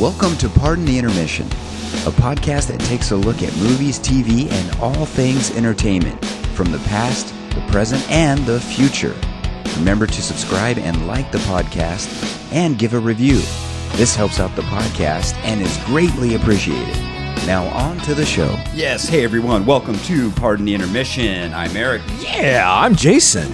Welcome to Pardon the Intermission, a podcast that takes a look at movies, TV, and all things entertainment from the past, the present, and the future. Remember to subscribe and like the podcast and give a review. This helps out the podcast and is greatly appreciated. Now, on to the show. Yes, hey everyone, welcome to Pardon the Intermission. I'm Eric. Yeah, I'm Jason.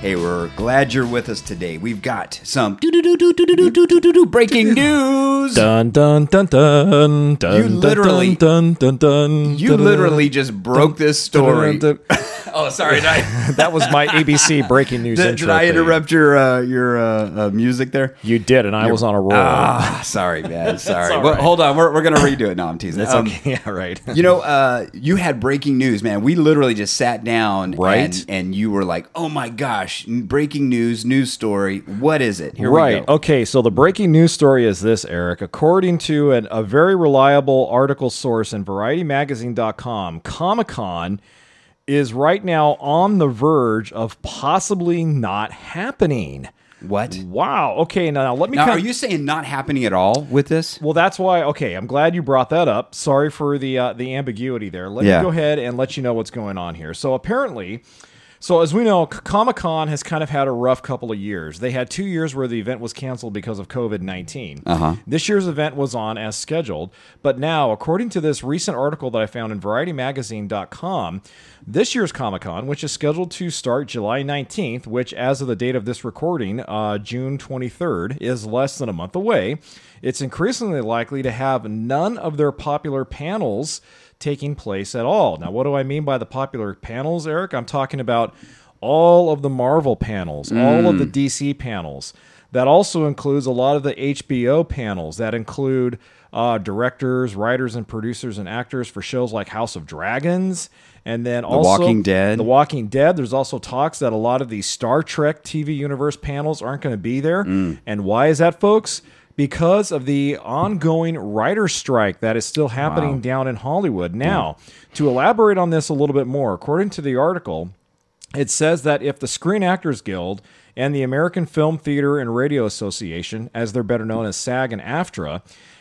Hey, we're glad you're with us today. We've got some breaking news. Dun dun dun dun dun. You literally- dun dun dun. You literally just broke this story. Dun, dun, Oh, sorry. I. That was my ABC breaking news did, intro. did I thing. interrupt your uh, your uh, uh, music there? You did, and I was on a roll. Ah, sorry, man. Sorry. Well, right. hold on. We're, we're gonna redo it. No, I'm teasing. It's Um, okay. Yeah, right. You know, uh, you had breaking news, man. We literally just sat down, Right. And, and you were like, "Oh my gosh, breaking news, news story. What is it?" Here right. we go. Right. Okay. So the breaking news story is this, Eric. According to an, a very reliable article source in VarietyMagazine.com, Comic Con is right now on the verge of possibly not happening. What? Wow. Okay. Now, let me. Now, are you saying not happening at all with this? Well, that's why. Okay, I'm glad you brought that up. Sorry for the uh, the ambiguity there. Let Yeah. me go ahead and let you know what's going on here. So apparently, so as we know, Comic Con has kind of had a rough couple of years. They had two years where the event was canceled because of COVID 19. Uh-huh. This year's event was on as scheduled, but now, according to this recent article that I found in VarietyMagazine.com, this year's Comic Con, which is scheduled to start July 19th, which, as of the date of this recording, uh, June 23rd, is less than a month away, it's increasingly likely to have none of their popular panels taking place at all. Now, what do I mean by the popular panels, Eric? I'm talking about all of the Marvel panels, all of the DC panels. That also includes a lot of the HBO panels that include uh, directors, writers, and producers and actors for shows like House of Dragons. And then also Walking Dead. The Walking Dead. There's also talks that a lot of these Star Trek TV universe panels aren't going to be there. And why is that, folks? Because of the ongoing writer strike that is still happening Wow. down in Hollywood. Now, to elaborate on this a little bit more, according to the article, it says that if the Screen Actors Guild and the American Film Theater and Radio Association, as they're better known as SAG and AFTRA,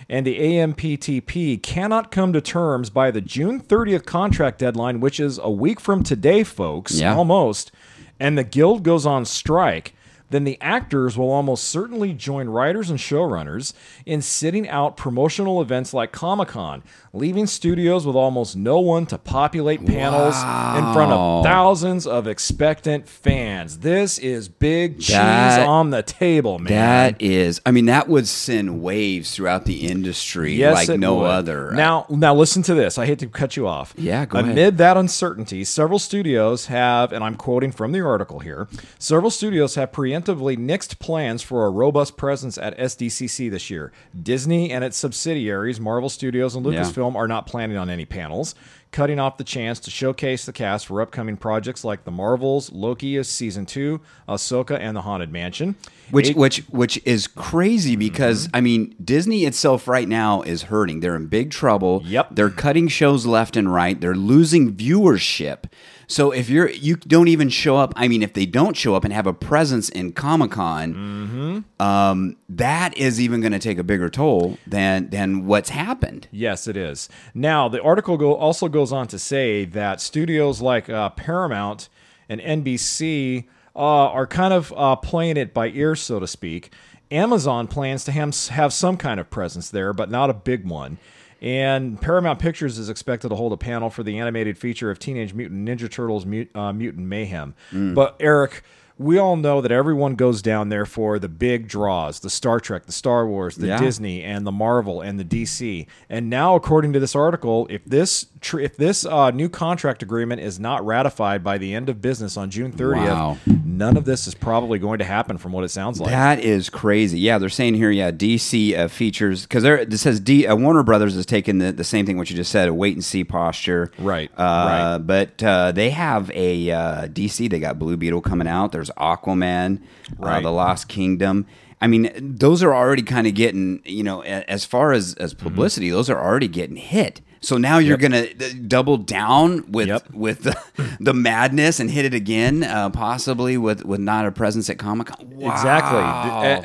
and the AMPTP cannot come to terms by the June 30th contract deadline, which is a week from today, folks, Yeah. almost, and the guild goes on strike, then the actors will almost certainly join writers and showrunners in sitting out promotional events like Comic Con, leaving studios with almost no one to populate panels in front of thousands of expectant fans. This is big cheese That- on the table, man. That is, I mean, that would send waves throughout the industry Yes, like no would. other. Now, now listen to this. I hate to cut you off. Yeah, go Amid ahead. that uncertainty, several studios have, and I'm quoting from the article here, several studios have preemptively nixed plans for a robust presence at SDCC this year. Disney and its subsidiaries, Marvel Studios and Yeah. Are not planning on any panels. Cutting off the chance to showcase the cast for upcoming projects like The Marvels, Loki season two, Ahsoka, and The Haunted Mansion. which Eight- which which is crazy because Mm-hmm. I mean Disney itself right now is hurting. They're in big trouble. Yep. They're cutting shows left and right. They're losing viewership. So if you're you don't even show up, I mean if they don't show up and have a presence in Comic Con, Mm-hmm. um, that is even going to take a bigger toll than than what's happened. Yes, it is. Now, the article go, also goes on to say that studios like uh, Paramount and NBC uh, are kind of uh, playing it by ear, so to speak. Amazon plans to have, have some kind of presence there, but not a big one. And Paramount Pictures is expected to hold a panel for the animated feature of Teenage Mutant Ninja Turtles Mut- uh, Mutant Mayhem. But, Eric, we all know that everyone goes down there for the big draws the Star Trek, the Star Wars, the Yeah. Disney, and the Marvel and the DC. And now, according to this article, if this tr- if this uh, new contract agreement is not ratified by the end of business on June 30th, Wow. none of this is probably going to happen from what it sounds like. That is crazy. Yeah, they're saying here, yeah, DC uh, features because it says D uh, Warner Brothers has taken the, the same thing what you just said, a wait and see posture. Right, Uh, right. But uh, they have a uh, DC. They got Blue Beetle coming out. There's Aquaman, uh, the Lost Kingdom. I mean, those are already kind of getting you know, as far as as Mm-hmm. publicity, those are already getting hit So now you're going to double down with Yep. with the, the madness and hit it again, uh, possibly with with not a presence at Comic Con. Exactly,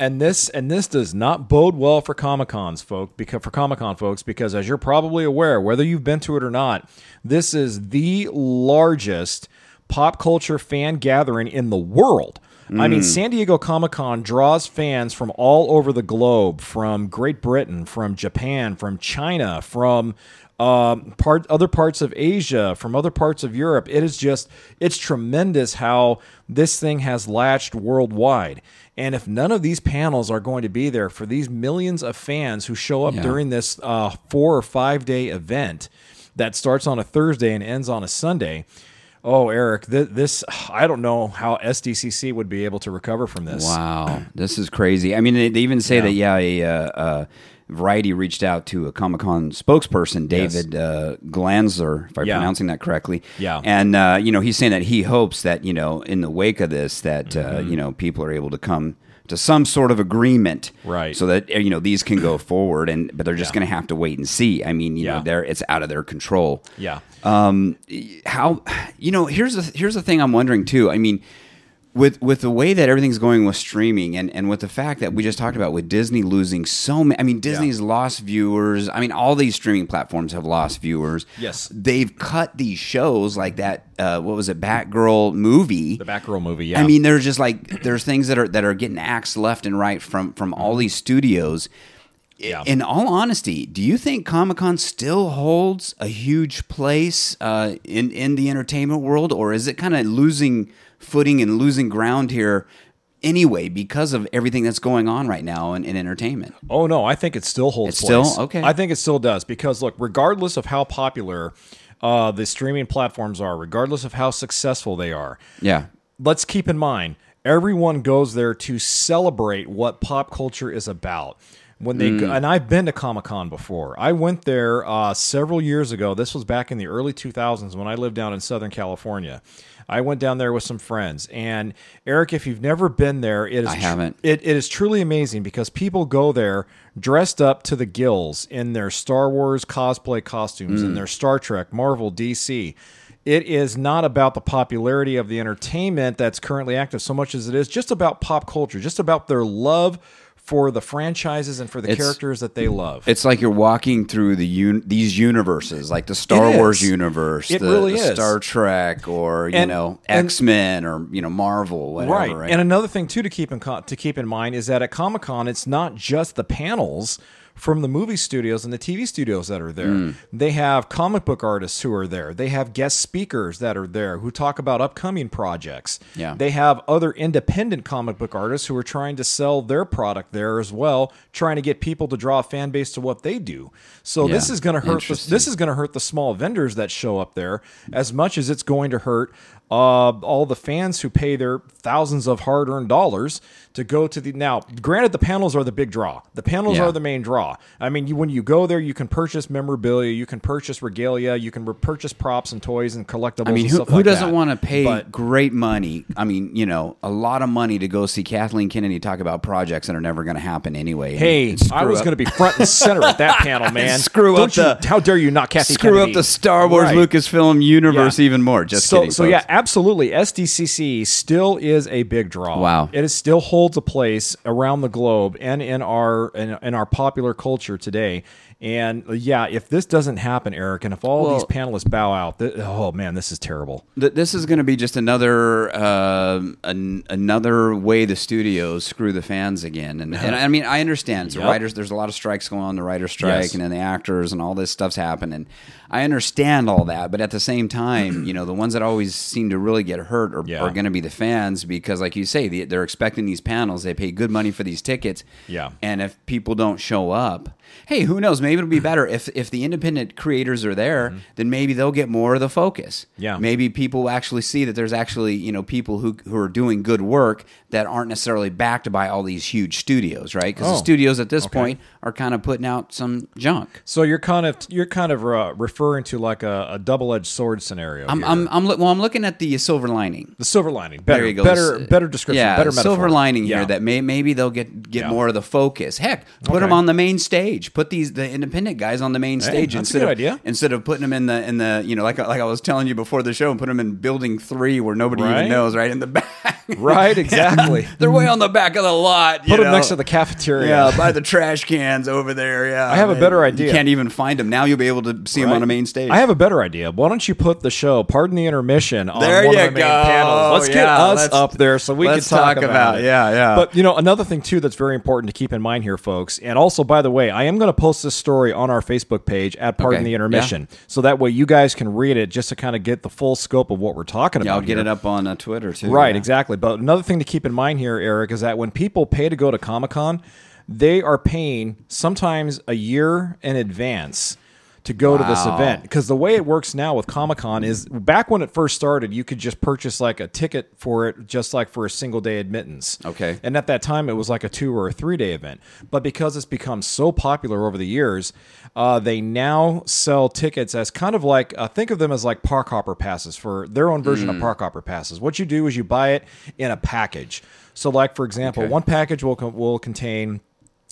and, this and this does not bode well for Comic Cons, folk. Because for Comic Con folks, because as you're probably aware, whether you've been to it or not, this is the largest pop culture fan gathering in the world. I mean, San Diego Comic Con draws fans from all over the globe, from Great Britain, from Japan, from China, from um, part other parts of Asia, from other parts of Europe. It is just it's tremendous how this thing has latched worldwide. And if none of these panels are going to be there for these millions of fans who show up Yeah. during this uh, four or five day event that starts on a Thursday and ends on a Sunday. Oh, Eric, th- this I don't know how SDCC would be able to recover from this. Wow, this is crazy. I mean, they, they even say that yeah, a uh, uh, Variety reached out to a Comic Con spokesperson, David uh, Glanzler, if I'm Yeah. pronouncing that correctly. Yeah. and uh, you know he's saying that he hopes that you know in the wake of this that Mm-hmm. uh, you know people are able to come to some sort of agreement, Right. So that you know these can go forward, and but they're just Yeah. going to have to wait and see. I mean, you Yeah. know, they're it's out of their control Yeah. um, how you know here's the here's the thing I'm wondering too. I mean, with with the way that everything's going with streaming and and with the fact that we just talked about with Disney losing so many. I mean, Disney's lost viewers. I mean, all these streaming platforms have lost viewers. Yes. they've cut these shows like that. Uh, what was it, Batgirl movie? The Batgirl movie, yeah. I mean, there's just like there's things that are that are getting axed left and right from from all these studios. Yeah. In all honesty, do you think Comic Con still holds a huge place uh, in in the entertainment world, or is it kind of losing footing and losing ground here anyway because of everything that's going on right now in, in entertainment? Oh no, I think it still holds. It still? Okay. I think it still does because look, regardless of how popular uh, the streaming platforms are, regardless of how successful they are, Yeah, let's keep in mind everyone goes there to celebrate what pop culture is about. When they go, and I've been to Comic Con before. I went there uh, several years ago. This was back in the early 2000s when I lived down in Southern California. I went down there with some friends. And Eric, if you've never been there, it is I haven't. it, it is truly amazing because people go there dressed up to the gills in their Star Wars cosplay costumes, in mm. their Star Trek, Marvel, DC. It is not about the popularity of the entertainment that's currently active so much as it is just about pop culture, just about their love for the franchises and for the It's- characters that they love. it's like you're walking through the un- these universes, like the Star Wars universe, It the, really the is. Star Trek, or you And- know X Men, or you know Marvel, whatever. right. right? And another thing too to keep in co- to keep in mind is that at Comic Con, it's not just the panels from the movie studios and the TV studios that are there. Mm. They have comic book artists who are there. They have guest speakers that are there who talk about upcoming projects. Yeah. They have other independent comic book artists who are trying to sell their product there as well, trying to get people to draw a fan base to what they do. So this is going to hurt. The, this is going to hurt the small vendors that show up there as much as it's going to hurt uh, all the fans who pay their thousands of hard-earned dollars to go to the. Now, granted, the panels are the big draw. The panels Yeah. are the main draw. I mean, you, when you go there, you can purchase memorabilia, you can purchase regalia, you can re- purchase props and toys and collectibles. I mean, who, who like doesn't want to pay But- great money? I mean, you know, a lot of money to go see Kathleen Kennedy talk about projects that are never going to happen anyway. Hey, and I was going to be front and center at that panel, man. Screw up Don't you- the- How dare you not Kathy screw Kennedy. up the Star Wars Right. Lucasfilm universe Yeah. even more. Just so, kidding. so folks. yeah, absolutely. SDCC still is a big draw. Wow. it is still holds a place around the globe and in our in, in our popular culture today. And uh, yeah, if this doesn't happen, Eric, and if all Well- these panelists bow out, th- oh man, this is terrible. Th- this is going to be just another uh, an, another way the studios screw the fans again. And, and I mean, I understand. The Yep. writers. There's a lot of strikes going on. The writer's strike, Yes. and then the actors, and all this stuff's happening. I understand all that, but at the same time, you know, the ones that always seem to really get hurt are, Yeah. are going to be the fans because, like you say, the, they're expecting these panels. They pay good money for these tickets. Yeah. And if people don't show up, hey, who knows? Maybe it'll be better if if the independent creators are there. Then maybe they'll get more of the focus. Mm-hmm. Yeah. Maybe people will actually see that there's actually you know people who who are doing good work that aren't necessarily backed by all these huge studios. right? Because Oh, the studios at this okay. point are kind of putting out some junk. So you're kind of you're kind of uh, referring to like a, a double edged sword scenario. I'm. I'm, I'm well, I'm looking at the silver lining. the silver lining. Better, There you go. better, better description. Yeah, better silver lining Yeah. here that may maybe they'll get get Yeah. more of the focus. Heck, put Okay. them on the main stage. Put these the independent guys on the main stage that's a instead good of idea. instead of putting them in the in the you know like like I was telling you before the show and put them in building three where nobody Right. even knows right in the back. Right, exactly. They're way on the back of the lot. Put them know? next to the cafeteria. Yeah, by the trash cans over there. Yeah, I have a better idea. You can't even find them now. You'll be able to see them on a main stage. I have a better idea. Why don't you put the show, pardon the intermission, on There one you of the main go. panels? Let's get us let's- up there so we can talk, talk about, about- it. yeah, yeah. But you know, another thing too that's very important to keep in mind here, folks. And also, by the way, I am going to post this story on our Facebook page at Pardon Okay. the Intermission, so that way you guys can read it just to kind of get the full scope of what we're talking about. yeah, I'll get here. it up on uh, Twitter too. Right, yeah. Exactly. But another thing to keep in mind here, Eric, is that when people pay to go to Comic Con, they are paying sometimes a year in advance to go to this event. Because the way it works now with Comic Con is back when it first started, you could just purchase like a ticket for it, just like for a single day admittance. Okay. And at that time, it was like a two or a three day event. But because it's become so popular over the years, uh, they now sell tickets as kind of like uh, think of them as like park hopper passes for their own version Mm. of park hopper passes. What you do is you buy it in a package. So, like for example, Okay. one package will will contain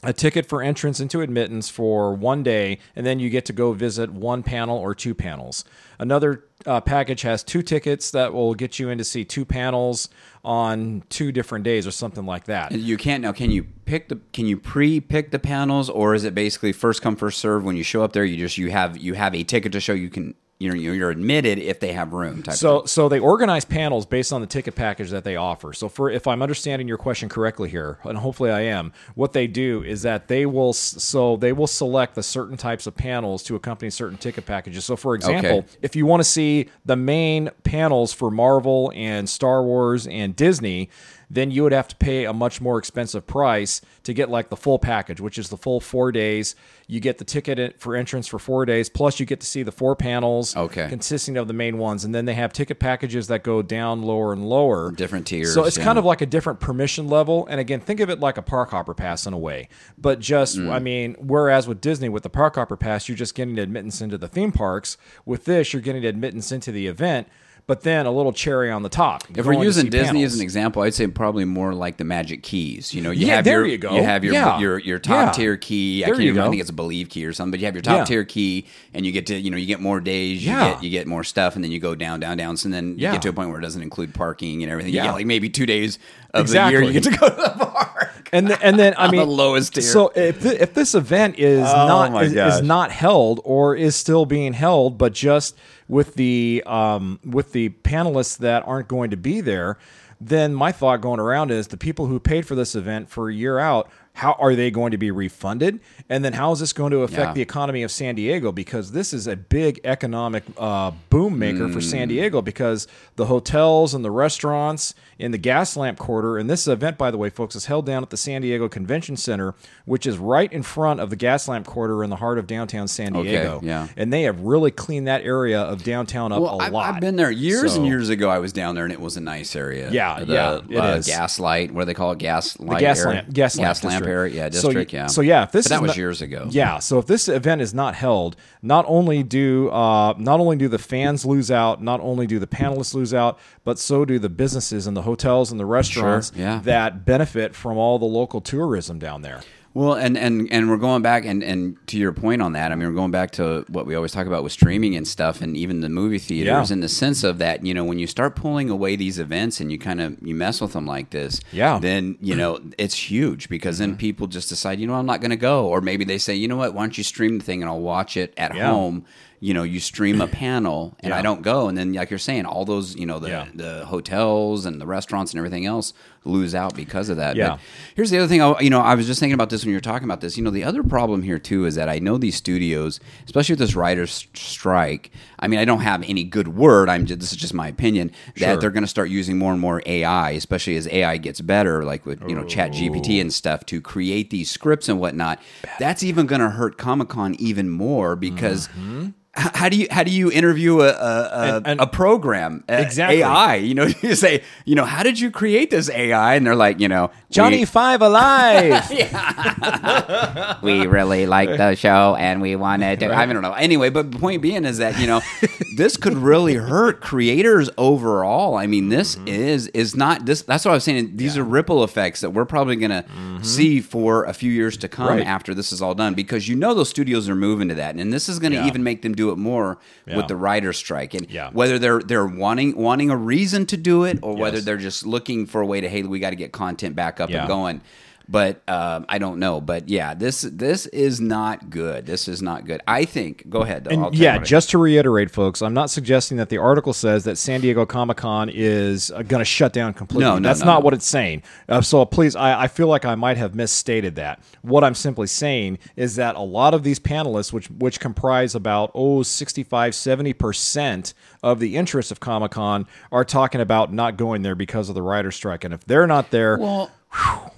a ticket for entrance into admittance for one day, and then you get to go visit one panel or two panels. Another uh, package has two tickets that will get you in to see two panels on two different days or something like that. You can't now. Can you pick the? Can you pre-pick the panels, or is it basically first come first serve? When you show up there, you just you have you have a ticket to show you can. You're you're admitted if they have room. Type So, so they organize panels based on the ticket package that they offer. So, for if I'm understanding your question correctly here, and hopefully I am, what they do is that they will so they will select the certain types of panels to accompany certain ticket packages. So, for example, Okay. if you want to see the main panels for Marvel and Star Wars and Disney, then you would have to pay a much more expensive price to get like the full package, which is the full four days. You get the ticket for entrance for four days, plus you get to see the four panels Okay. consisting of the main ones, and then they have ticket packages that go down lower and lower, Different tiers, So it's yeah. kind of like a different permission level. And again, think of it like a park hopper pass in a way, but just Mm. I mean, whereas with Disney with the park hopper pass, you're just getting admittance into the theme parks. With this, you're getting admittance into the event. But then a little cherry on the top. If we're using Disney as an example, I'd say probably more like the Magic Keys. You know, you Yeah, have there your you go. you have your Yeah. your your top Yeah. tier key. I There can't even, I think it's a Believe key or something. But you have your top tier key, and you get to you know you get more days. You Yeah. get you get more stuff, and then you go down down down. So then you Yeah. get to a point where it doesn't include parking and everything. You Yeah. like maybe two days of Exactly. the year you get to go to the park. And th- and then I On the mean lowest tier. So if th- if this event is Oh, not is, is not held or is still being held, but just with the um, with the panelists that aren't going to be there, then my thought going around is the people who paid for this event for a year out. How are they going to be refunded? And then how is this going to affect Yeah. the economy of San Diego? Because this is a big economic uh, boom maker for Mm. San Diego because the hotels and the restaurants in the Gaslamp Quarter, and this event, by the way, folks, is held down at the San Diego Convention Center, which is right in front of the Gaslamp Quarter in the heart of downtown San Okay, Diego. yeah. And they have really cleaned that area of downtown up Well, a I've, lot. I've been there years So- and years ago. I was down there, and it was a nice area. Yeah, the, yeah, it uh. Gaslight, what do they call it? Gas light gas area? lamp, gas, lamp, lamp district. area. Yeah, So, yeah. So yeah, if this that was not- years ago. Yeah. So if this event is not held, not only do uh, not only do the fans lose out, not only do the panelists lose out, but so do the businesses and the hotels and the restaurants yeah. that benefit from all the local tourism down there. Well, and, and and we're going back and, and to your point on that. I mean, we're going back to what we always talk about with streaming and stuff, and even the movie theaters, Yeah. in the sense of that. You know, when you start pulling away these events and you kind of you mess with them like this, Yeah. then you know it's huge because then mm-hmm. people just decide, you know, I'm not going to go, or maybe they say, you know what, why don't you stream the thing and I'll watch it at Yeah. home. You know, you stream a panel and Yeah. I don't go, and then like you're saying, all those you know the Yeah. the hotels and the restaurants and everything else lose out because of that. Yeah. But Here's the other thing. I, you know, I was just thinking about this when you were talking about this. You know, the other problem here too is that I know these studios, especially with this writers' strike. I mean, I don't have any good word. I'm just, this is just my opinion that they're going to start using more and more AI, especially as AI gets better, like with you know ChatGPT oh. and stuff, to create these scripts and whatnot. That's even going to hurt Comic Con even more because. h- how do you how do you interview a a, a, And- and- a program a- Exactly. AI? You know, you say, you know, how did you create this AI? And they're like, you know, Johnny we, Five alive. we really like the show and we wanted to. I don't know. Anyway, but the point being is that you know, this could really hurt creators overall. I mean, this Mm-hmm. is is not this. That's what I was saying. These are ripple effects that we're probably going to see for a few years to come Mm-hmm. Right. after this is all done because you know those studios are moving to that, and this is going to Yeah. even make them do it more Yeah. with the writer's strike and Yeah. whether they're they're wanting wanting a reason to do it or whether they're just looking for a way to hey we got to get content back up Yeah. and going but um, I don't know. But yeah, this this is not good. This is not good. I think. Go ahead. Though. I'll And yeah, just to reiterate, folks, I'm not suggesting that the article says that San Diego Comic Con is uh, going to shut down completely. No, no, That's no, not no. what it's saying. Uh, so please, I, I feel like I might have misstated that. What I'm simply saying is that a lot of these panelists, which which comprise about oh 65, 70 percent of the interest of Comic Con, are talking about not going there because of the writer strike. And if they're not there, well.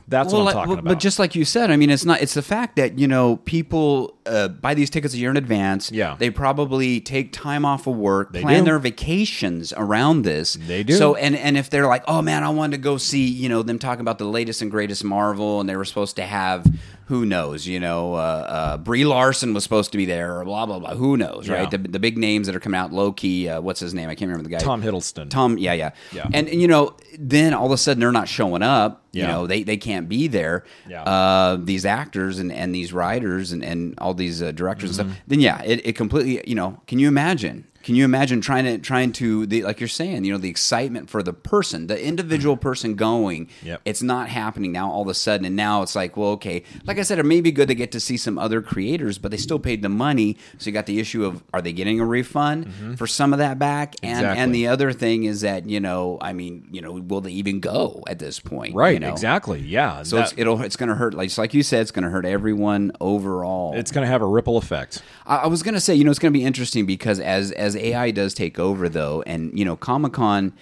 That's Well, what I'm talking well, about. But just like you said, I mean, it's not. It's the fact that you know people uh, buy these tickets a year in advance. Yeah. they probably take time off of work, They plan do. their vacations around this. They do. So, and and if they're like, oh man, I wanted to go see, you know, them talking about the latest and greatest Marvel, and they were supposed to have. Who knows? You know, uh, uh, Brie Larson was supposed to be there, or blah blah blah. Who knows, Yeah. right? The, the big names that are coming out, Loki. Uh, what's his name? I can't remember the guy. Tom Hiddleston. Tom, yeah, yeah, Yeah. And, and, you know, then all of a sudden they're not showing up. You know, they, they can't be there. Yeah. Uh, these actors and, and these writers and, and all these uh, directors Mm-hmm. and stuff. Then yeah, it, it completely. You know, can you imagine? Can you imagine trying to trying to the like you're saying? You know, the excitement for the person, the individual person going. Mm-hmm. Yep. It's not happening now. All of a sudden, and now it's like, well, okay. Like I said, it may be good to get to see some other creators, but they still paid the money. So you got the issue of are they getting a refund for some of that back? And Mm-hmm. Exactly. and the other thing is that you know, I mean, you know, will they even go at this point? right, you know? exactly. Yeah. So That- it's, it'll it's going to hurt. Like like you said, it's going to hurt everyone overall. it's going to have a ripple effect. I, I was going to say, you know, it's going to be interesting because as as AI does take over, though, and you know, Comic Con.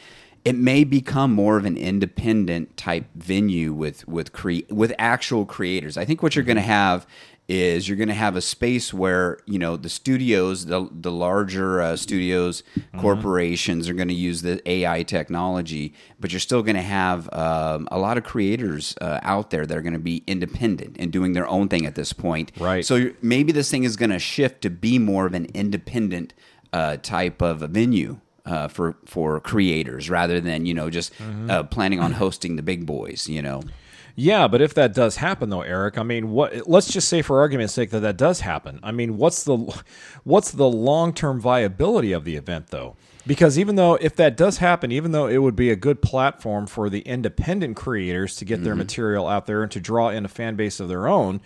It may become more of an independent type venue with with cre- with actual creators. I think what you're going to mm-hmm. have is you're going to have a space where you know the studios, the the larger uh, studios, corporations are going to use the AI technology, but you're still going to have um, a lot of creators uh, out there that are going to be independent and doing their own thing at this point. Right. So maybe this thing is going to shift to be more of an independent uh, type of a venue. Uh, for for creators rather than you know just uh, planning on hosting the big boys you know Yeah, but if that does happen, though, Eric, I mean, what? Let's just say, for argument's sake, that that does happen. I mean, what's the what's the long term viability of the event, though? Because even though if that does happen, even though it would be a good platform for the independent creators to get their mm-hmm. material out there and to draw in a fan base of their own.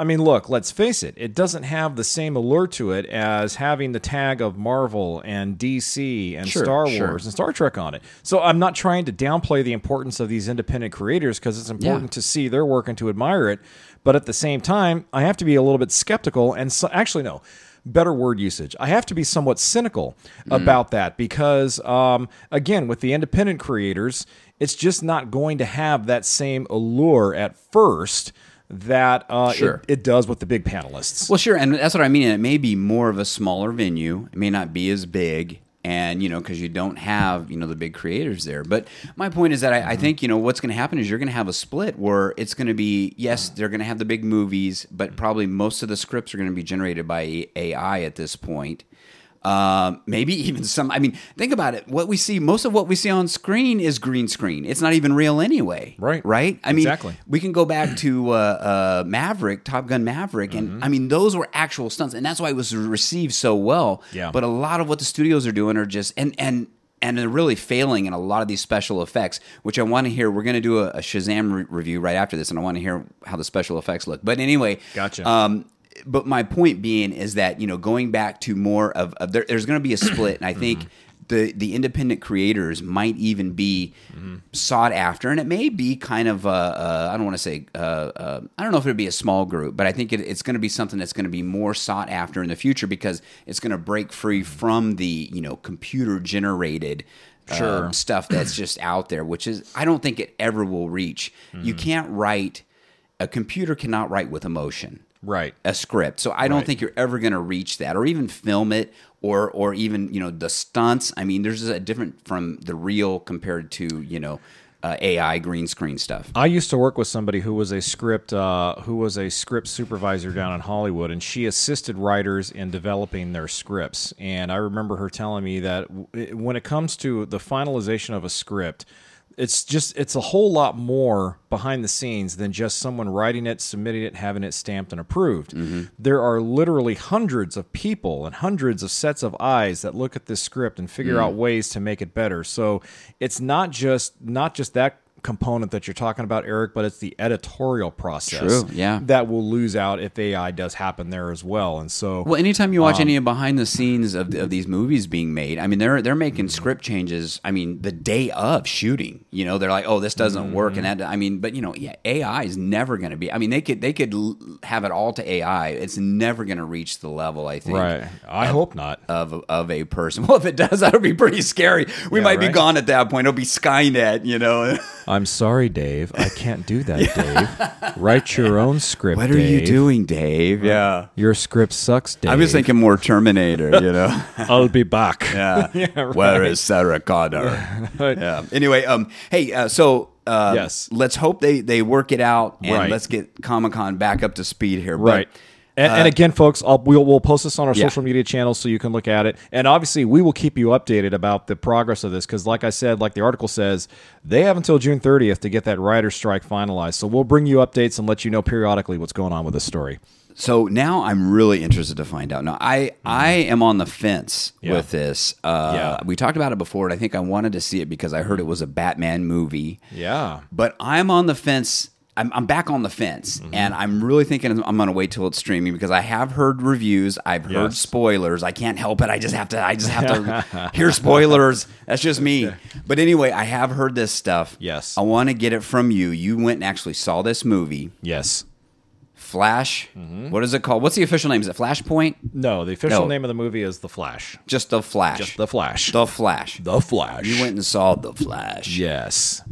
I mean, look, let's face it, it doesn't have the same allure to it as having the tag of Marvel and DC and Sure, Star sure. Wars and Star Trek on it. So I'm not trying to downplay the importance of these independent creators because it's important to see their work and to admire it. But at the same time, I have to be a little bit skeptical and so, actually, no. Better word usage. I have to be somewhat cynical about that because, um, again, with the independent creators, it's just not going to have that same allure at first that uh, Sure. it, it does with the big panelists. Well, sure, and that's what I mean. It may be more of a smaller venue. It may not be as big, and you know, because you don't have you know the big creators there. But my point is that I, I think you know what's going to happen is you're going to have a split where it's going to be yes, they're going to have the big movies, but probably most of the scripts are going to be generated by AI at this point. Um, maybe even some. I mean, think about it. What we see, most of what we see on screen is green screen. It's not even real anyway. Right. Right. I mean, Exactly. we can go back to uh, uh, Maverick, Top Gun Maverick, and Mm-hmm. I mean those were actual stunts, and that's why it was received so well. Yeah. But a lot of what the studios are doing are just and and and they're really failing in a lot of these special effects, which I want to hear. We're going to do a, a Shazam re- review right after this, and I want to hear how the special effects look. But anyway, Gotcha. Um, but my point being is that you know going back to more of, of there, there's going to be a split, and I think the the independent creators might even be sought after, and it may be kind of I don't want to say uh, uh, I don't know if it would be a small group, but I think it, it's going to be something that's going to be more sought after in the future because it's going to break free from the you know computer generated. Sure. um, stuff that's just out there, which is I don't think it ever will reach. You can't write a computer cannot write with emotion. Right. a script. So I don't Right. think you're ever going to reach that or even film it or or even, you know, the stunts. I mean, there's a different from the real compared to, you know, uh, AI green screen stuff. I used to work with somebody who was a script uh, who was a script supervisor down in Hollywood, and she assisted writers in developing their scripts. And I remember her telling me that w- when it comes to the finalization of a script, it's just it's a whole lot more behind the scenes than just someone writing it, submitting it, having it stamped and approved. Mm-hmm. There are literally hundreds of people and hundreds of sets of eyes that look at this script and figure mm. out ways to make it better. So it's not just not just that component that you're talking about, Eric, but it's the editorial process True, yeah. that will lose out if AI does happen there as well. And so Well, anytime you watch Um, any behind the scenes of, of these movies being made, I mean, they're they're making script changes. I mean, the day of shooting, you know, they're like, oh, this doesn't work, and Mm-hmm. that. I mean, but you know, yeah, AI is never going to be. I mean, they could they could l- have it all to AI. It's never going to reach the level. I think. right, I hope not. Of, of a person. Well, if it does, that would be pretty scary. We Yeah, might be gone at that point. It'll be Skynet, you know. I'm sorry, Dave. I can't do that, Dave. Write your own script. what are you doing, Dave? Yeah. Your script sucks, Dave. I was thinking more Terminator, you know. I'll be back. Yeah. right. Where is Sarah Connor? yeah. Anyway, um, hey, uh, so uh, Yes. let's hope they they work it out and Right. let's get Comic Con back up to speed here. But, Right. And, and again, folks, I'll, we'll, we'll post this on our Uh, Yeah. social media channels so you can look at it. And obviously, we will keep you updated about the progress of this because, like I said, like the article says, they have until June 30th to get that writer's strike finalized. So we'll bring you updates and let you know periodically what's going on with this story. So now I'm really interested to find out. Now I I am on the fence Yeah. with this. Uh, Yeah. We talked about it before, and I think I wanted to see it because I heard it was a Batman movie. Yeah. But I'm on the fence. I'm, I'm back on the fence, Mm-hmm. and I'm really thinking I'm going to wait till it's streaming because I have heard reviews. I've heard Yes. spoilers. I can't help it. I just have to. I just have to hear spoilers. That's just me. But anyway, I have heard this stuff. Yes. I want to get it from you. You went and actually saw this movie, Yes. Flash. Mm-hmm. What is it called? What's the official name? Is it Flashpoint? No, the official No. name of the movie is The Flash. Just the Flash. Just The Flash. The Flash. The Flash. You went and saw the Flash. Yes.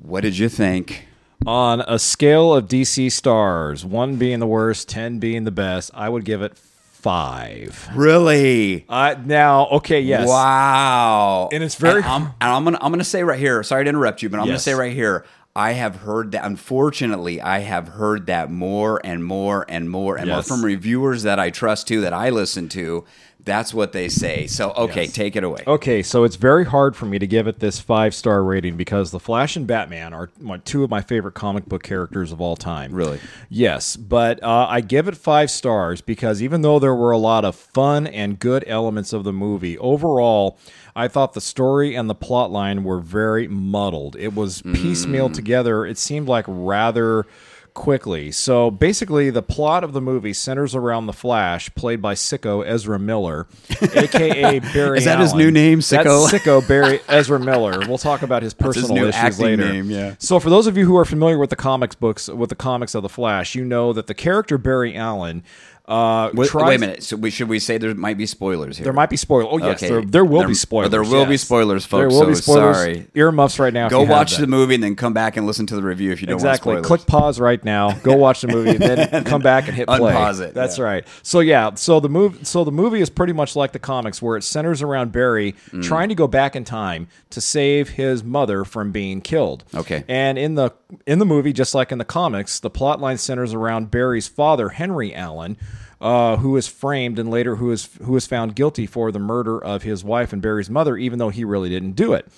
What did you think? On a scale of DC stars, one being the worst, 10 being the best, I would give it five. Really? Uh, now, okay, yes. Wow. And it's very- I'm, and I'm gonna I'm gonna say right here. Sorry to interrupt you, but I'm gonna say right here. I have heard that. Unfortunately, I have heard that more and more and more and more from reviewers that I trust to, that I listen to. That's what they say. So okay, Yes. take it away. Okay, so it's very hard for me to give it this five star rating because The Flash and Batman are my, two of my favorite comic book characters of all time. Really? Yes, but uh, I give it five stars because even though there were a lot of fun and good elements of the movie, overall, I thought the story and the plot line were very muddled. It was piecemeal mm. together. It seemed like rather quickly. So basically, the plot of the movie centers around the Flash, played by sicko Ezra Miller, aka Barry. Is that his new name, Sicko? That's sicko Barry Ezra Miller. We'll talk about his personal issues later. name, yeah. So for those of you who are familiar with the comics books, with the comics of the Flash, you know that the character Barry Allen. Uh, Wait, tries- wait a minute. So we, should we say there might be spoilers here? There might be spoilers. Oh yes, Okay. there, there will There- be spoilers. there will be yes. spoilers, There folks, will be spoilers. sorry. Earmuffs right now. Go watch the movie and then come back and listen to the review if you don't Exactly. Click pause right now. Go watch the movie, and then come back and hit play. Unpause it, That's yeah. right. So yeah, so the move, so the movie is pretty much like the comics, where it centers around Barry Mm. trying to go back in time to save his mother from being killed. Okay. And in the in the movie, just like in the comics, the plot line centers around Barry's father, Henry Allen. Uh, who is framed and later who is who is found guilty for the murder of his wife and Barry's mother, even though he really didn't do it.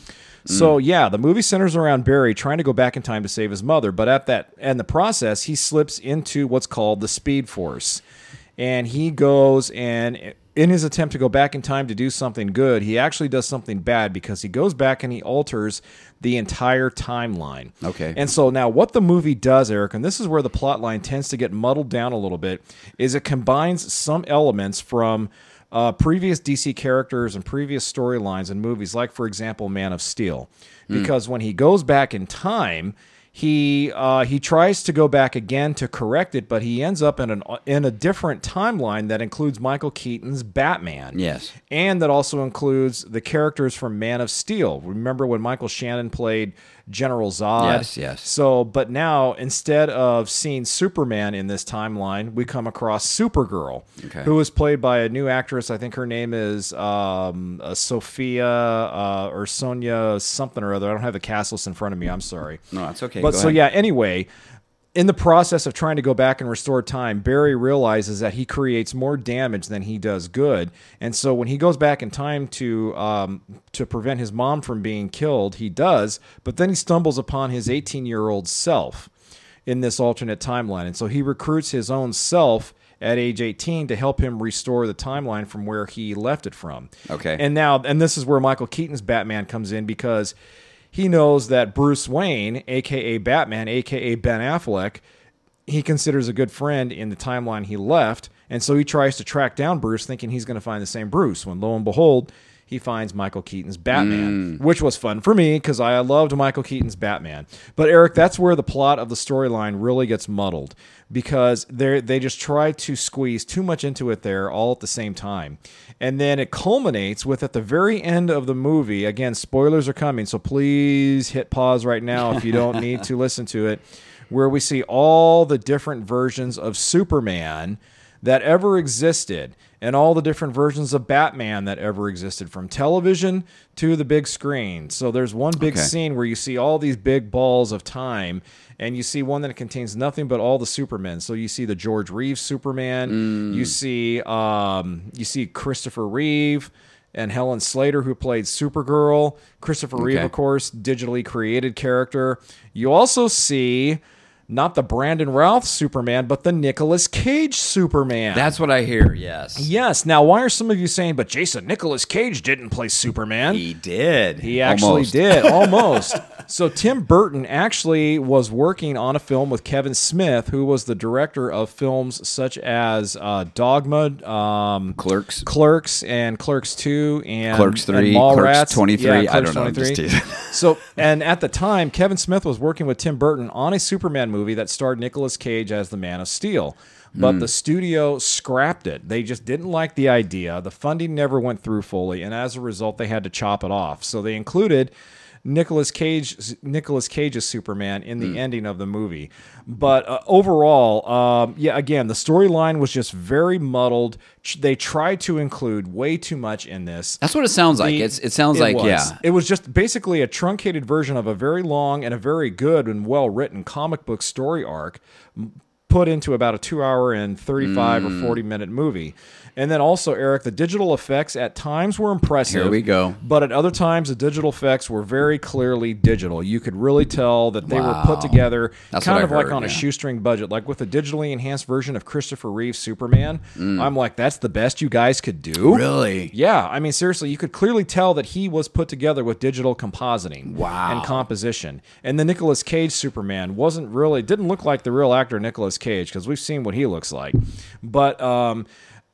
So yeah, the movie centers around Barry trying to go back in time to save his mother, but at that and the process, he slips into what's called the Speed Force, and he goes and in his attempt to go back in time to do something good, he actually does something bad because he goes back and he alters the entire timeline. Okay. And so now what the movie does, Eric, and this is where the plot line tends to get muddled down a little bit, is it combines some elements from uh, previous DC characters and previous storylines and movies, like for example, Man of Steel, because when he goes back in time, he uh, he tries to go back again to correct it, but he ends up in an in a different timeline that includes Michael Keaton's Batman. Yes. and that also includes the characters from Man of Steel. Remember when Michael Shannon played General Zod. Yes, yes. So, but now instead of seeing Superman in this timeline, we come across Supergirl, Okay. who was played by a new actress. I think her name is um, uh, Sophia uh, or Sonia something or other. I don't have the cast list in front of me. I'm sorry. No, that's okay. But Go so ahead. yeah. Anyway, in the process of trying to go back and restore time, Barry realizes that he creates more damage than he does good, and so when he goes back in time to um, to prevent his mom from being killed, he does. But then he stumbles upon his 18 year old self in this alternate timeline, and so he recruits his own self. At age 18, to help him restore the timeline from where he left it from. Okay. And now, and this is where Michael Keaton's Batman comes in because he knows that Bruce Wayne, aka Batman, aka Ben Affleck, he considers a good friend in the timeline he left, and so he tries to track down Bruce, thinking he's going to find the same Bruce. When lo and behold, he finds Michael Keaton's Batman, mm. which was fun for me because I loved Michael Keaton's Batman. But Eric, that's where the plot of the storyline really gets muddled because they they just try to squeeze too much into it there all at the same time, and then it culminates with at the very end of the movie. Again, spoilers are coming, so please hit pause right now if you don't need to listen to it where we see all the different versions of Superman that ever existed and all the different versions of Batman that ever existed from television to the big screen. So there's one big Okay. scene where you see all these big balls of time and you see one that contains nothing but all the Supermen. So you see the George Reeves Superman, you see um, you see Christopher Reeve and Helen Slater, who played Supergirl. Christopher Reeve, of course, digitally created character. You also see not the Brandon Routh Superman, but the Nicolas Cage Superman. That's what I hear. Yes. yes. Now, why are some of you saying, but Jason Nicolas Cage didn't play Superman? He did. He actually Almost. did, almost. so Tim Burton actually was working on a film with Kevin Smith, who was the director of films such as uh, Dogma, um, Clerks. Clerks, and Clerks Two, and Clerks 3, Mallrats. Clerks 23. Yeah, I Clerks don't know, I'm just 23. teasing. so, and at the time, Kevin Smith was working with Tim Burton on a Superman movie that starred Nicolas Cage as the Man of Steel. But Hmm. the studio scrapped it. They just didn't like the idea. The funding never went through fully, and as a result, they had to chop it off. So they included Nicolas Cage, Nicolas Cage's Superman in the ending of the movie. But uh, overall, um, yeah, again, the storyline was just very muddled. They tried to include way too much in this. That's what it sounds like. It's it sounds it like was. yeah. It was just basically a truncated version of a very long and a very good and well written comic book story arc put into about a two hour and 35 Mm. or 40 minute movie. And then also, Eric, the digital effects at times were impressive. Here we go. But at other times, the digital effects were very clearly digital. You could really tell that they were put together That's kind of like heard, on a shoestring budget. Like with a digitally enhanced version of Christopher Reeve's Superman, I'm like, that's the best you guys could do. Mm. Really? Yeah, I mean seriously, you could clearly tell that he was put together with digital compositing Wow. and composition. And the Nicolas Cage Superman wasn't really didn't look like the real actor Nicolas Cage because we've seen what he looks like. But um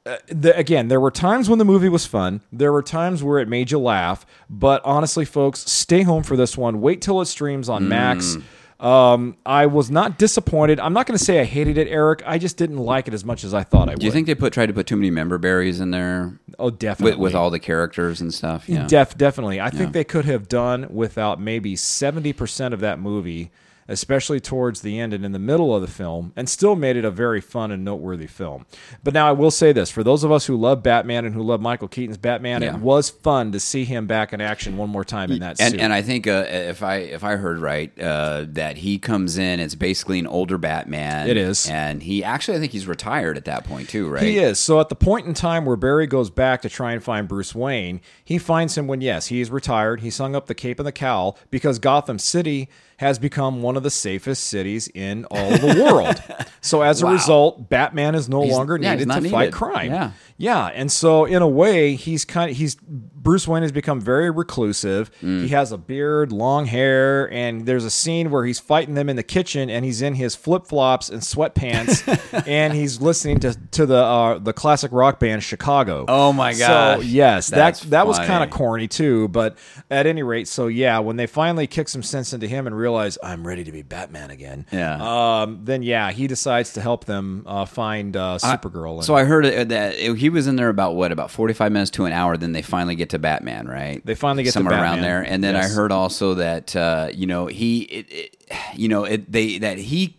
uh, the, again, there were times when the movie was fun. There were times where it made you laugh. But honestly, folks, stay home for this one. Wait till it streams on Max. Um, I was not disappointed. I'm not going to say I hated it, Eric. I just didn't like it as much as I thought I would. Do you think they put tried to put too many member berries in there Oh, definitely. with, with all the characters and stuff? Yeah. Def, definitely. I think they could have done without maybe 70% of that movie, especially towards the end and in the middle of the film, and still made it a very fun and noteworthy film. But now I will say this for those of us who love Batman and who love Michael Keaton's Batman, Yeah. it was fun to see him back in action one more time in that and suit. and I think uh, if I if I heard right uh, that he comes in, it's basically an older Batman. It is. and he actually I think he's retired at that point too, right? He is. So at the point in time where Barry goes back to try and find Bruce Wayne, he finds him when, yes, he is retired. He's hung up the cape and the cowl because Gotham City has become one of the safest cities in all of the world. so as a Wow. result, Batman is no He's- longer yeah, needed to not fight crime. Yeah. Yeah, and so in a way, he's kind of he's Bruce Wayne has become very reclusive. Mm. He has a beard, long hair, and there's a scene where he's fighting them in the kitchen, and he's in his flip flops and sweatpants, and he's listening to to the uh, the classic rock band Chicago. Oh my god! So yes, That's that that was kind of corny too. But at any rate, so yeah, when they finally kick some sense into him and realize I'm ready to be Batman again, Yeah. um, then yeah, he decides to help them uh, find uh, Supergirl. and- So I heard it- that it- he was in there about what about forty five minutes to an hour. Then they finally get to Batman, right? They finally get to somewhere around Batman. there, and then Yes. I heard also that uh, you know he, it, it, you know, it, they that he.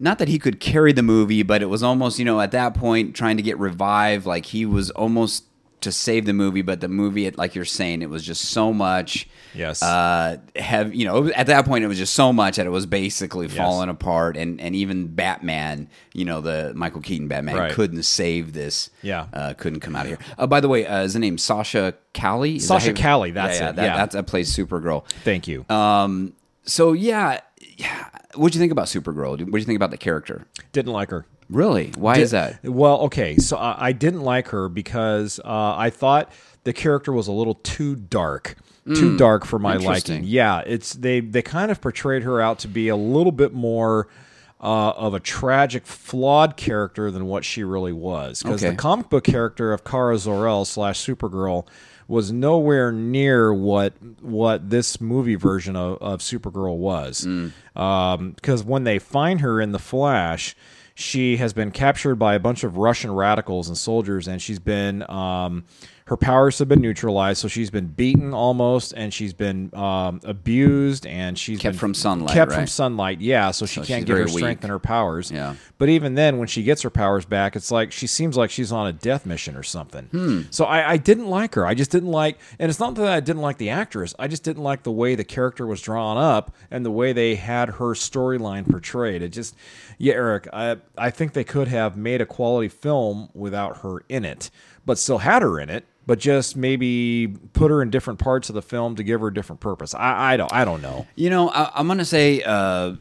Not that he could carry the movie, but it was almost, you know, at that point trying to get revived. Like he was almost to save the movie, but the movie, it, like you're saying, it was just so much. Yes. Uh, have you know? At that point, it was just so much that it was basically falling apart, and and even Batman, you know, the Michael Keaton Batman Right. couldn't save this. Yeah. uh, couldn't come out of here. Uh, by the way, uh, is the name Sasha Calle? Is Sasha that Calle, that's yeah, yeah, it, That, yeah. That's that plays Supergirl. Thank you. Um, so yeah, yeah. What'd you think about Supergirl? What do you think about the character? Didn't like her. Really? Why is that? Well, okay, so I, I didn't like her because uh, I thought the character was a little too dark, too dark for my Hmm. Liking. Yeah, it's they they kind of portrayed her out to be a little bit more. Uh, of a tragic, flawed character than what she really was, because Okay. the comic book character of Kara Zor-El slash Supergirl was nowhere near what what this movie version of, of Supergirl was. Because when they find her in the Flash, she has been captured by a bunch of Russian radicals and soldiers, and she's been um, her powers have been neutralized. So she's been beaten almost, and she's been um, abused, and she's Kept from sunlight, Kept from sunlight, yeah. So she So can't get her strength weak. and her powers. Yeah. But even then, when she gets her powers back, it's like she seems like she's on a death mission or something. Hmm. So I, I didn't like her. I just didn't like, and it's not that I didn't like the actress. I just didn't like the way the character was drawn up and the way they had her storyline portrayed. It just, yeah, Eric, I I think they could have made a quality film without her in it, but still had her in it. But just maybe put her in different parts of the film to give her a different purpose. I, I don't I don't know. You know, I, I'm gonna say, uh,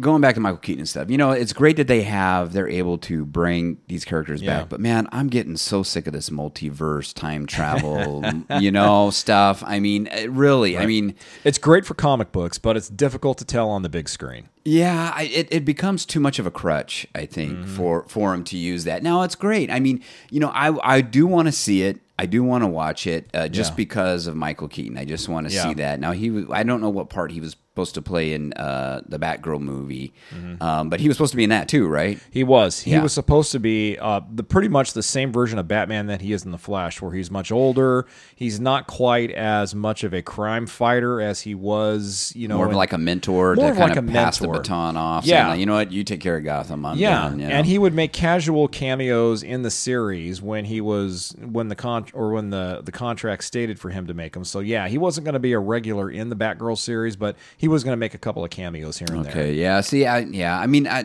going back to Michael Keaton and stuff. You know, it's great that they have they're able to bring these characters Yeah. back. But man, I'm getting so sick of this multiverse, time travel, you know, stuff. I mean, it really, I mean, It's great for comic books, but it's difficult to tell on the big screen. Yeah, I, it, it becomes too much of a crutch, I think, Mm-hmm. for for him to use that. Now it's great. I mean, you know, I I do want to see it. I do want to watch it uh, just Yeah. because of Michael Keaton. I just want to Yeah. see that. Now he, was- I don't know what part he was supposed to play in uh, the Batgirl movie, um, but he was supposed to be in that too, right? He was. He Yeah. was supposed to be uh, the pretty much the same version of Batman that he is in the Flash, where he's much older. He's not quite as much of a crime fighter as he was. You know, More of like a mentor More to kind like of a pass the baton off. Yeah. like, you know what, you take care of Gotham. I'm yeah, done, you know? and he would make casual cameos in the series when he was when the con or when the the contract stated for him to make them. So yeah, he wasn't going to be a regular in the Batgirl series, but he was going to make a couple of cameos here and there. Okay, yeah. See, I yeah, I mean, I,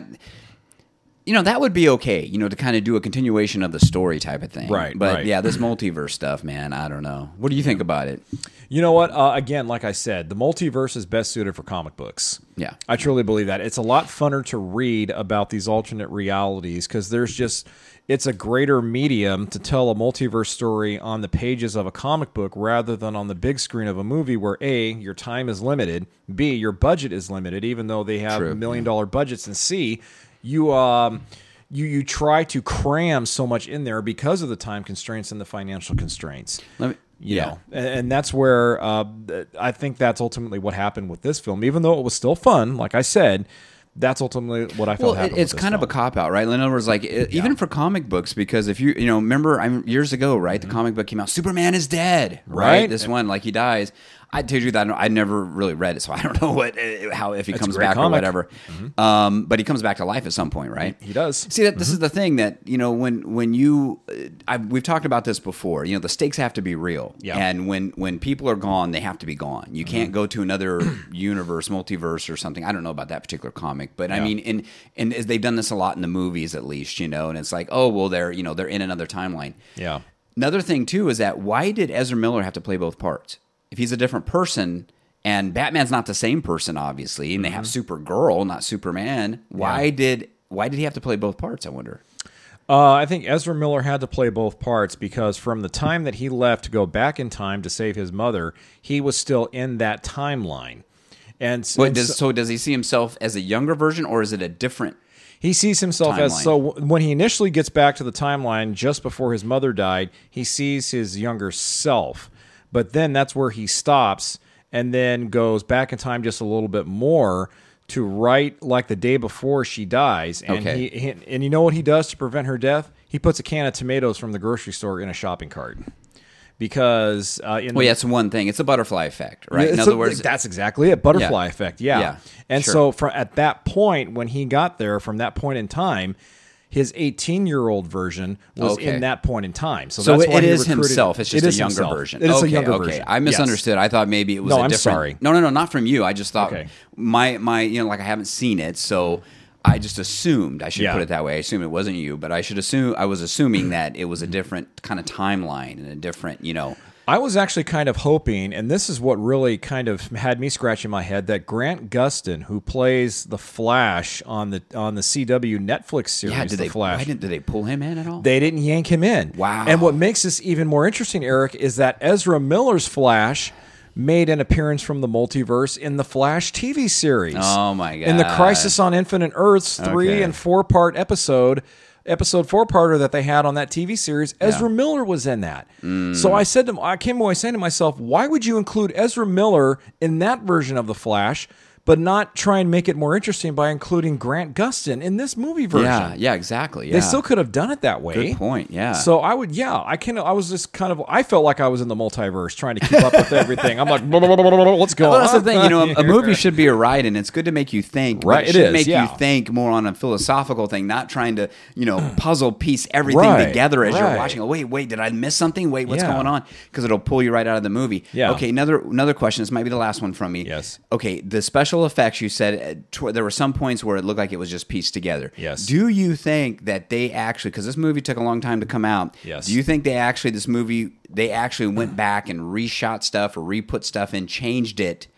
you know, that would be okay. You know, to kind of do a continuation of the story type of thing. Right, But right. yeah, this multiverse stuff, man, I don't know. What do you think about it? You know what? Uh, again, like I said, the multiverse is best suited for comic books. Yeah. I truly believe that. It's a lot funner to read about these alternate realities because there's just, it's a greater medium to tell a multiverse story on the pages of a comic book rather than on the big screen of a movie where A, your time is limited, B, your budget is limited, even though they have True, million dollar budgets, and C, you, um, you, you try to cram so much in there because of the time constraints and the financial constraints. Let me, you yeah. know and, and that's where uh, i think that's ultimately what happened with this film. Even though it was still fun like i said that's ultimately what i felt Well, it, it's kind of a cop out, right? In other words, like it, even for comic books, because if you you know remember, I'm years ago, right? The comic book came out. Superman is dead, right? Mm-hmm. Right. This one, like he dies. I tell you that I never really read it, so I don't know what uh, how if he comes back or comic. whatever. Um, but he comes back to life at some point, right? he does. See that this is the thing that you know when when you uh, I, we've talked about this before. You know the stakes have to be real, Yeah. and when when people are gone, they have to be gone. You can't go to another universe, multiverse, or something. I don't know about that particular comic, but I mean, and and as they've done this a lot in the movies, at least you know, and it's like, oh well, they're you know they're in another timeline. yeah Another thing too is that why did Ezra Miller have to play both parts? If he's a different person. And Batman's not the same person, obviously, and they have Supergirl, not Superman. Why did why did he have to play both parts? I wonder. uh, i think ezra miller had to play both parts because from the time that he left to go back in time to save his mother he was still in that timeline and, Wait, and does, so- so does he see himself as a younger version, or is it a different? He sees himself as Timeline. so when he initially gets back to the timeline just before his mother died, he sees his younger self. But then that's where he stops and then goes back in time just a little bit more to right like the day before she dies. And Okay. he, he and you know what he does to prevent her death? He puts a can of tomatoes from the grocery store in a shopping cart. because uh, in Well, the, yeah, it's one thing. It's a butterfly effect, right? In other a- words, that's exactly it. Butterfly Yeah. effect. Yeah. Yeah, And sure. so from at that point, when he got there, from that point in time, his 18 year old version was Okay. in that point in time. So, so that's why it is recruited- himself. It's just it a younger himself. version. It is okay, a younger okay. version. I Yes. misunderstood. I thought maybe it was No, a I'm different. sorry. No, no, no, not from you. I just thought my my you know like I haven't seen it, so I just assumed I should Yeah. put it that way. I assumed it wasn't you, but I should assume I was assuming that it was a different kind of timeline and a different you know. I was actually kind of hoping, and this is what really kind of had me scratching my head, that Grant Gustin, who plays the Flash on the on the CW Netflix series, Yeah, did The they Flash, why didn't did they pull him in at all? they didn't yank him in. Wow. And what makes this even more interesting, Eric, is that Ezra Miller's Flash made an appearance from the multiverse in the Flash TV series. Oh, my god! In the Crisis on Infinite Earths three Okay. and four part episode. Episode four parter that they had on that TV series, Ezra Miller was in that. Mm. So I said to I came away saying to myself, why would you include Ezra Miller in that version of the Flash, but not try and make it more interesting by including Grant Gustin in this movie version? yeah, yeah, exactly. Yeah. They still could have done it that way. Good point. Yeah. So I would, yeah, I can. I was just kind of, I felt like I was in the multiverse trying to keep up with everything. I'm like, blah, blah, blah, what's going Well, that's the on? thing, you know, a, movie should be a ride, and it's good to make you think. Right, it it should make yeah. you think more on a philosophical thing, not trying to, you know, puzzle piece everything Right, together as you're watching. Oh, wait, wait, did I miss something? Wait, what's Yeah. going on? Because it'll pull you right out of the movie. Yeah. Okay, another another question. This might be the last one from me. Yes. Okay, the special effects you said uh, tw- there were some points where it looked like it was just pieced together. Yes. Do you think that they actually, because this movie took a long time to come out. Yes. Do you think they actually this movie they actually went back and reshot stuff or re-put stuff in, changed it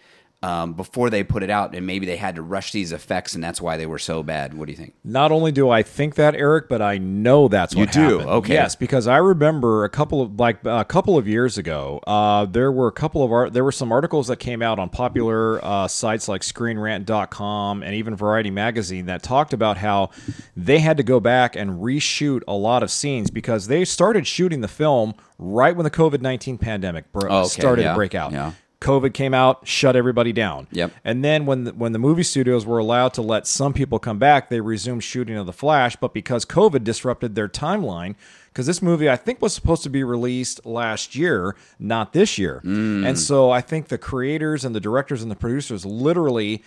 um, before they put it out, and maybe they had to rush these effects, and that's why they were so bad. What do you think? Not only do I think that, Eric, but I know that's what You do? happened. Okay. Yes, because I remember a couple of like a couple of years ago, uh, there were a couple of art, there were some articles that came out on popular uh, sites like ScreenRant.com and even Variety Magazine that talked about how they had to go back and reshoot a lot of scenes because they started shooting the film right when the COVID nineteen pandemic bro- Oh, okay, started yeah, to break out. yeah. COVID came out, shut everybody down. Yep. And then when the, when the movie studios were allowed to let some people come back, they resumed shooting of The Flash. But because COVID disrupted their timeline, because this movie I think was supposed to be released last year, not this year. Mm. And so I think the creators and the directors and the producers literally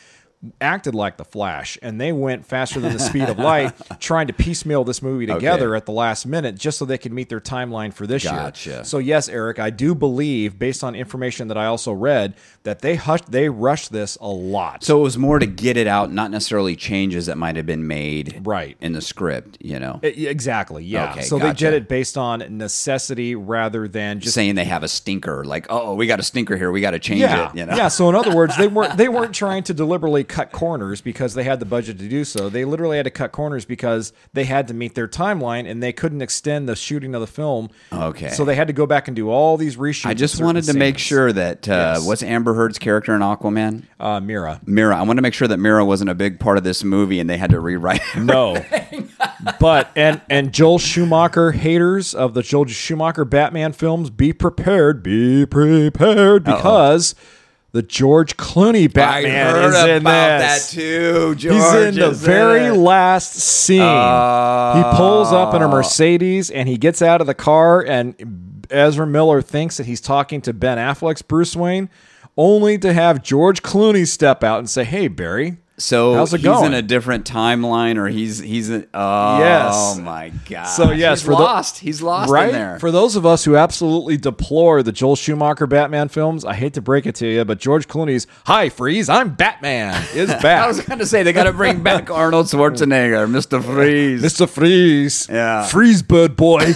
acted like the flash and they went faster than the speed of light trying to piecemeal this movie together at the last minute just so they could meet their timeline for this Gotcha. year so yes eric i do believe based on information that i also read that they hushed they rushed this a lot So it was more to get it out, not necessarily changes that might have been made Right. in the script. You know, I- exactly yeah Okay, so gotcha. they did it based on necessity rather than just saying they have a stinker, like, oh, we got a stinker here, we got to change yeah, it. You know, yeah. So in other words, they weren't they weren't trying to deliberately cut corners because they had the budget to do so. They literally had to cut corners because they had to meet their timeline and they couldn't extend the shooting of the film. Okay. So they had to go back and do all these reshoots. I just wanted to make sure that uh, Yes. what's Amber Heard's character in Aquaman? Uh, Mera. Mera. I want to make sure that Mera wasn't a big part of this movie, and they had to rewrite. it. No. but and and Joel Schumacher haters of the Joel Schumacher Batman films, be prepared, be prepared because the George Clooney Batman I heard is in about this. that too. George He's in the is very it. last scene. he pulls up in a oh. Mercedes and he gets out of the car, and Ezra Miller thinks that he's talking to Ben Affleck's Bruce Wayne, only to have George Clooney step out and say, "Hey, Barry." So How's it he's going? in a different timeline, or he's he's in, oh Yes. my god. So, yes, he's for the- lost. he's lost right? in there. For those of us who absolutely deplore the Joel Schumacher Batman films, I hate to break it to you, but George Clooney's "Hi, Freeze, I'm Batman" is back. I was going to say they got to bring back Arnold Schwarzenegger, Mister Freeze. Mr. Freeze. Yeah. Freeze, bird boy.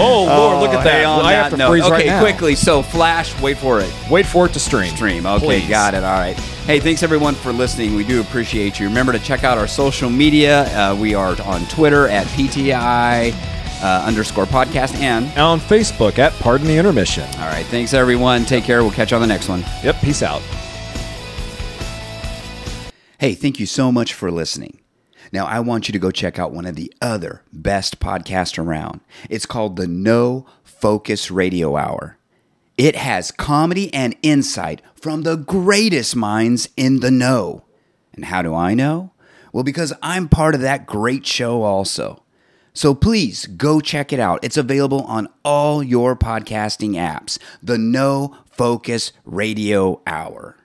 oh, Lord, look at oh, that. Hey, on I have that to note- freeze okay, right now. quickly. So Flash, wait for it. Wait for it to stream. Stream. Okay, Please. got it. All right. Hey, thanks everyone for listening. We do appreciate you. Remember to check out our social media. Uh, we are on Twitter at PTI uh, underscore podcast. And And on Facebook at Pardon the Intermission. all right, thanks everyone. Take care. We'll catch you on the next one. Yep, peace out. Hey, thank you so much for listening. Now, I want you to go check out one of the other best podcasts around. It's called the No Focus Radio Hour. It has comedy and insight from the greatest minds in the know. And how do I know? Well, because I'm part of that great show also. So please go check it out. It's available on all your podcasting apps. The No Focus Radio Hour.